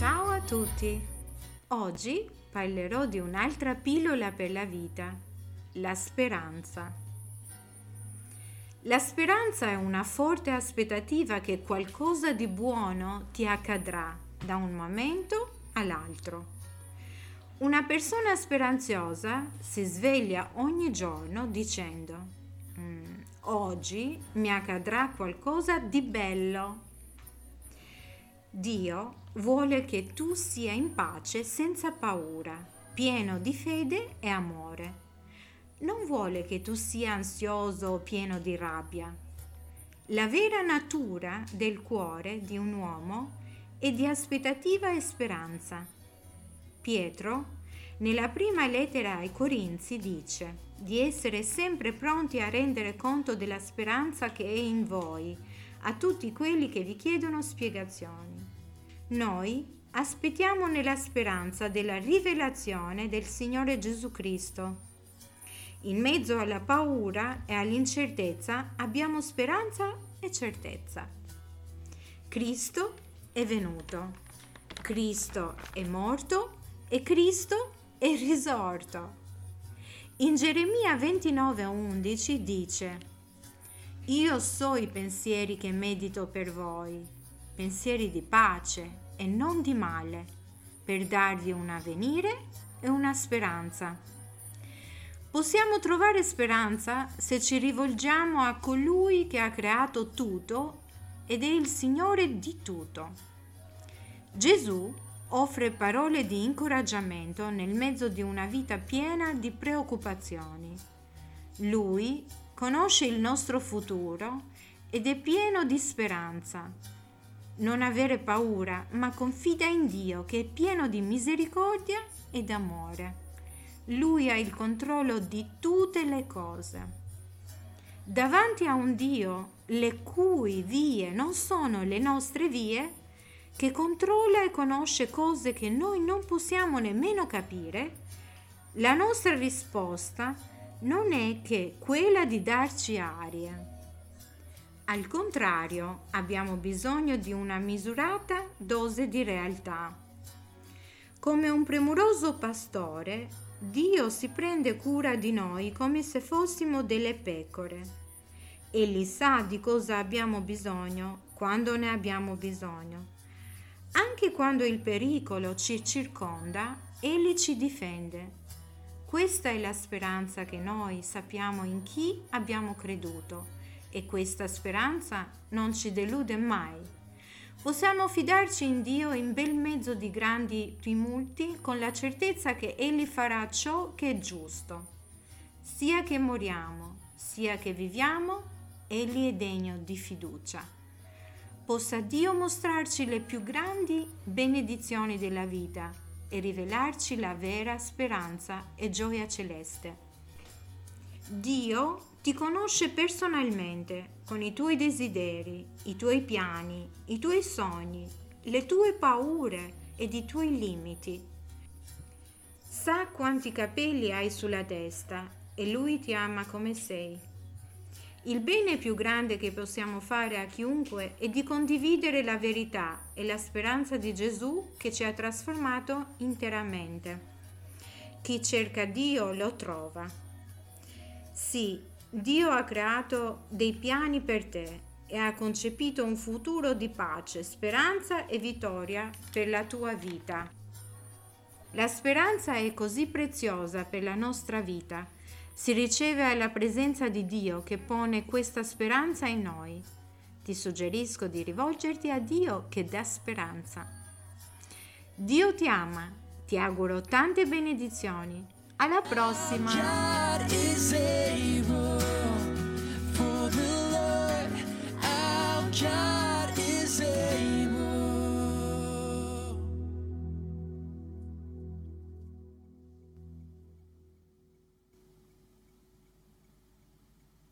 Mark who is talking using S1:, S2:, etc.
S1: Ciao a tutti! Oggi parlerò di un'altra pillola per la vita, la speranza. La speranza è una forte aspettativa che qualcosa di buono ti accadrà da un momento all'altro. Una persona speranziosa si sveglia ogni giorno dicendo mm, oggi mi accadrà qualcosa di bello. Dio vuole che tu sia in pace senza paura, pieno di fede e amore. Non vuole che tu sia ansioso o pieno di rabbia. La vera natura del cuore di un uomo è di aspettativa e speranza. Pietro, nella prima lettera ai Corinzi, dice di essere sempre pronti a rendere conto della speranza che è in voi, a tutti quelli che vi chiedono spiegazioni. Noi aspettiamo nella speranza della rivelazione del Signore Gesù Cristo. In mezzo alla paura e all'incertezza abbiamo speranza e certezza. Cristo è venuto, Cristo è morto e Cristo è risorto. In Geremia 29:11 dice, Io so i pensieri che medito per voi, pensieri di pace e non di male, per darvi un avvenire e una speranza. Possiamo trovare speranza se ci rivolgiamo a colui che ha creato tutto ed è il Signore di tutto. Gesù offre parole di incoraggiamento nel mezzo di una vita piena di preoccupazioni. Lui conosce il nostro futuro ed è pieno di speranza. Non avere paura, ma confida in Dio che è pieno di misericordia ed amore. Lui ha il controllo di tutte le cose. Davanti a un Dio le cui vie non sono le nostre vie, che controlla e conosce cose che noi non possiamo nemmeno capire, la nostra risposta non è che quella di darci aria. Al contrario, abbiamo bisogno di una misurata dose di realtà. Come un premuroso pastore, Dio si prende cura di noi come se fossimo delle pecore. Egli sa di cosa abbiamo bisogno quando ne abbiamo bisogno anche quando il pericolo ci circonda, Egli ci difende. Questa è la speranza che noi sappiamo in chi abbiamo creduto e questa speranza non ci delude mai. Possiamo fidarci in Dio in bel mezzo di grandi tumulti con la certezza che Egli farà ciò che è giusto. Sia che moriamo, sia che viviamo, Egli è degno di fiducia possa Dio mostrarci le più grandi benedizioni della vita e rivelarci la vera speranza e gioia celeste. Dio ti conosce personalmente con i tuoi desideri, i tuoi piani, i tuoi sogni, le tue paure ed i tuoi limiti. Sa quanti capelli hai sulla testa e Lui ti ama come sei. Il bene più grande che possiamo fare a chiunque è di condividere la verità e la speranza di Gesù che ci ha trasformato interamente. Chi cerca Dio lo trova. Sì, Dio ha creato dei piani per te e ha concepito un futuro di pace, speranza e vittoria per la tua vita. La speranza è così preziosa per la nostra vita si riceve la presenza di Dio che pone questa speranza in noi. Ti suggerisco di rivolgerti a Dio che dà speranza. Dio ti ama, ti auguro tante benedizioni. Alla prossima!